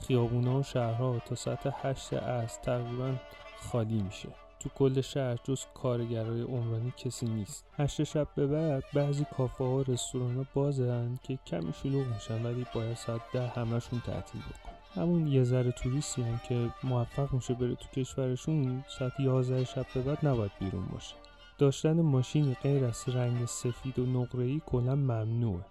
خیابونا و شهرها تا ساعت هشت از تقریبا خالی میشه. تو کل شهر جز کارگرای عمرانی کسی نیست. هشت شب به بعد بعضی کافه ها و رستوران ها بازن که کمی شلوغ میشن ولی باید ساعت ده همشون تعطیل بکن همون یه ذره توریستی هم که موفق میشه بره تو کشورشون ساعت 11 شب به بعد نباید بیرون باشه. داشتن ماشینی غیر از رنگ سفید و نقره‌ای کلا ممنوعه.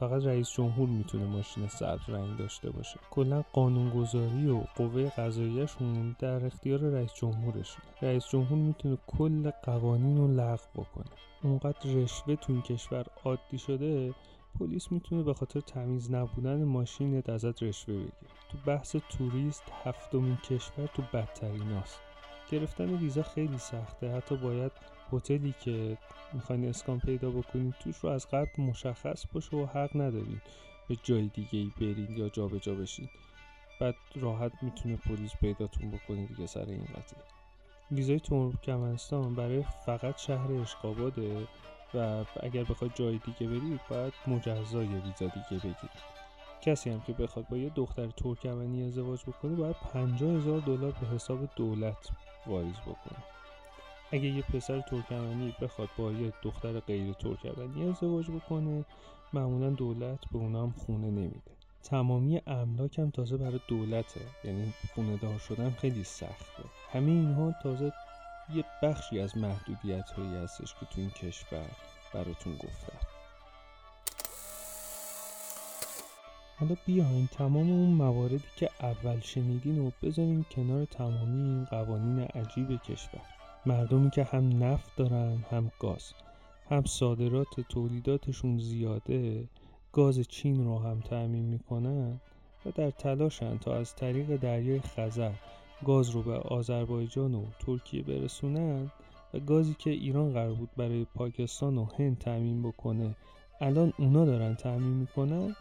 فقط رئیس جمهور می‌تونه ماشین سبز رنگ داشته باشه. کلا قانونگذاری و قوه قضاییشون در اختیار رئیس جمهورشون رئیس جمهور می‌تونه کل قوانین رو لغو بکنه. اونقدر رشوه تو این کشور عادی شده پلیس می‌تونه به خاطر تمیز نبودن ماشینت ازت رشوه بگیره. تو بحث توریست هفتمین کشور تو بدتریناست گرفتن ویزا خیلی سخته. حتی باید هتلی که می‌خواین اسکان پیدا بکنید توش رو از قبل مشخص باشه و حق ندارید به جای دیگه ای برید یا جابجا جا بشید بعد راحت می‌تونه پلیس پیداتون بکنه دیگه سر این قضیه. ویزای ترکمنستان برای فقط شهر اشقاباده و اگر بخواد جای دیگه برید باید مجزای ویزا دیگه بگیرید. کسی هم که بخواد با یه دختر ترکمنی ازدواج بکنه باید 50 هزار دلار به حساب دولت واریز بکنه. اگه یه پسر ترکمنی بخواد با یه دختر غیر ترکمنی ازدواج بکنه معمولا دولت به اونا خونه نمیده. تمامی املاک هم تازه برای دولته یعنی خونه دار شدن خیلی سخته. همه اینها تازه یه بخشی از محدودیت هایی هستش که تو این کشور براتون گفتم. حالا بیاین تمام اون مواردی که اول شنیدین و بذارین کنار تمامی این قوانین عجیب کشور. مردمی که هم نفت دارن هم گاز. هم صادرات تولیداتشون زیاده گاز چین رو هم تعمین می‌کنن و در تلاشن تا از طریق دریای خزر گاز رو به آذربایجان و ترکیه برسونن و گازی که ایران قرار بود برای پاکستان و هند تعمین بکنه الان اونا دارن تعمین می‌کنن.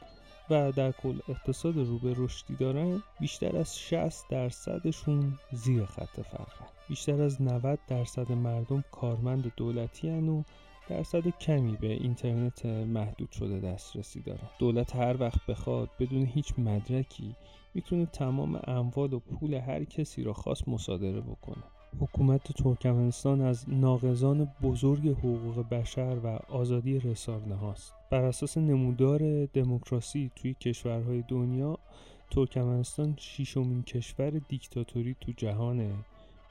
و در کل اقتصاد رو به رشدی دارن بیشتر از 60 درصدشون زیر خط فقر بیشتر از 90 درصد مردم کارمند دولتی هن و درصد کمی به اینترنت محدود شده دسترسی دارن. دولت هر وقت بخواد بدون هیچ مدرکی می‌تونه تمام اموال و پول هر کسی را خواست مصادره بکنه. حکومت ترکمنستان از ناقضان بزرگ حقوق بشر و آزادی رسانه هاست بر اساس نمودار دموکراسی توی کشورهای دنیا ترکمنستان ششمین کشور دیکتاتوری تو جهانه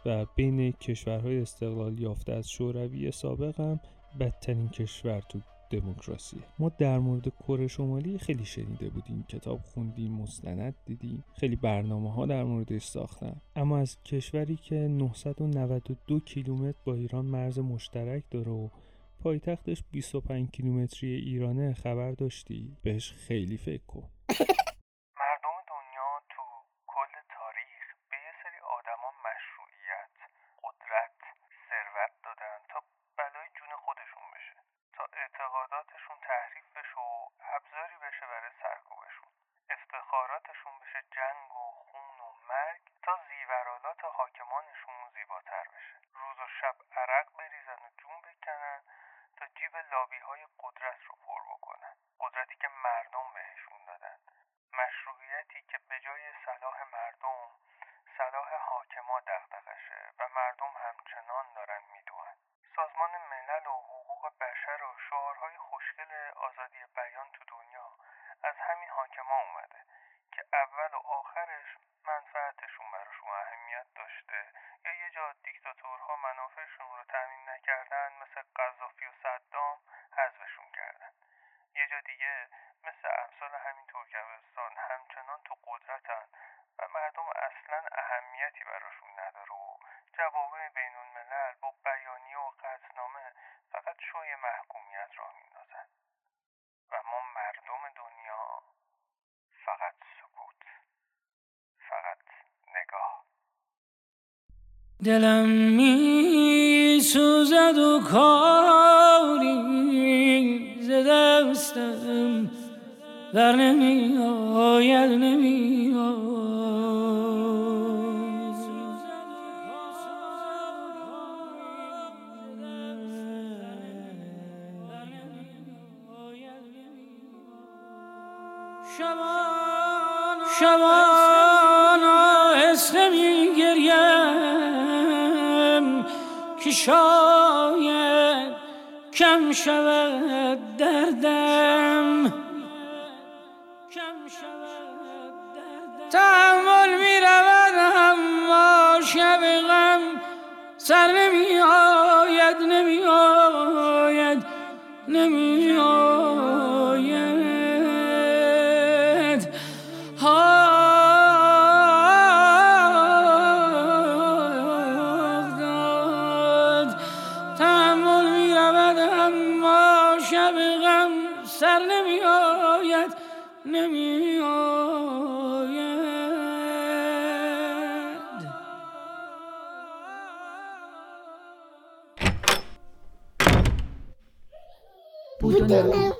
و بین کشورهای استقلال یافته از شوروی سابق هم بدترین کشور تو دموکراسی. ما در مورد کره شمالی خیلی شنیده بودیم کتاب خوندیم مستند دیدیم خیلی برنامه ها در موردش ساختن. اما از کشوری که 992 کیلومتر با ایران مرز مشترک داره و پایتختش 25 کیلومتری ایرانه خبر داشتی؟ بهش خیلی فکر کن مردم دنیا تو کل تاریخ به یه سری آدما مشروعیت قدرت ثروت دادن تا بلای جون خودشون بشه تا اعتقاداتشون تحریف بشه و ابزاری بشه برای سرکوبشون. افتخاراتشون بشه جنگ و خون و مرگ تا زیورالات حاکمانشون زیباتر بشه. روز و شب عرق بریزن و جون بکنن تا جیب لابی های قدرت رو پر بکنن. قدرتی که مردم بهشون دادن. مشروعیتی که به جای صلاح مردم صلاح حاکما دغدغشه و مردم همچنان دارن می‌دونن. سازمان ملل و حقوق بشر و شعارهای خوشگل آزادی بیان تو دنیا از همین حاکما اومده که اول و آخرش منفعتشون براشون اهمیت داشته. یا یه جا دیکتاتورها منافعشون رو تامین نکردن مثل قذافی و صدام حذفشون کردن. یه جا دیگه مثل امثال همین ترکمنستان همچنان تو قدرتن و مردم اصلا اهمیتی براشون نداره و جوابه بین الملل با بیانیه و قطنامه فقط شوی محکومیت را میندازن. و ما مردم دنیا فقط سکوت فقط نگاه. دلم می سوزد و کاری ز دستم در نمی آید نمی شبان کم بودو نبود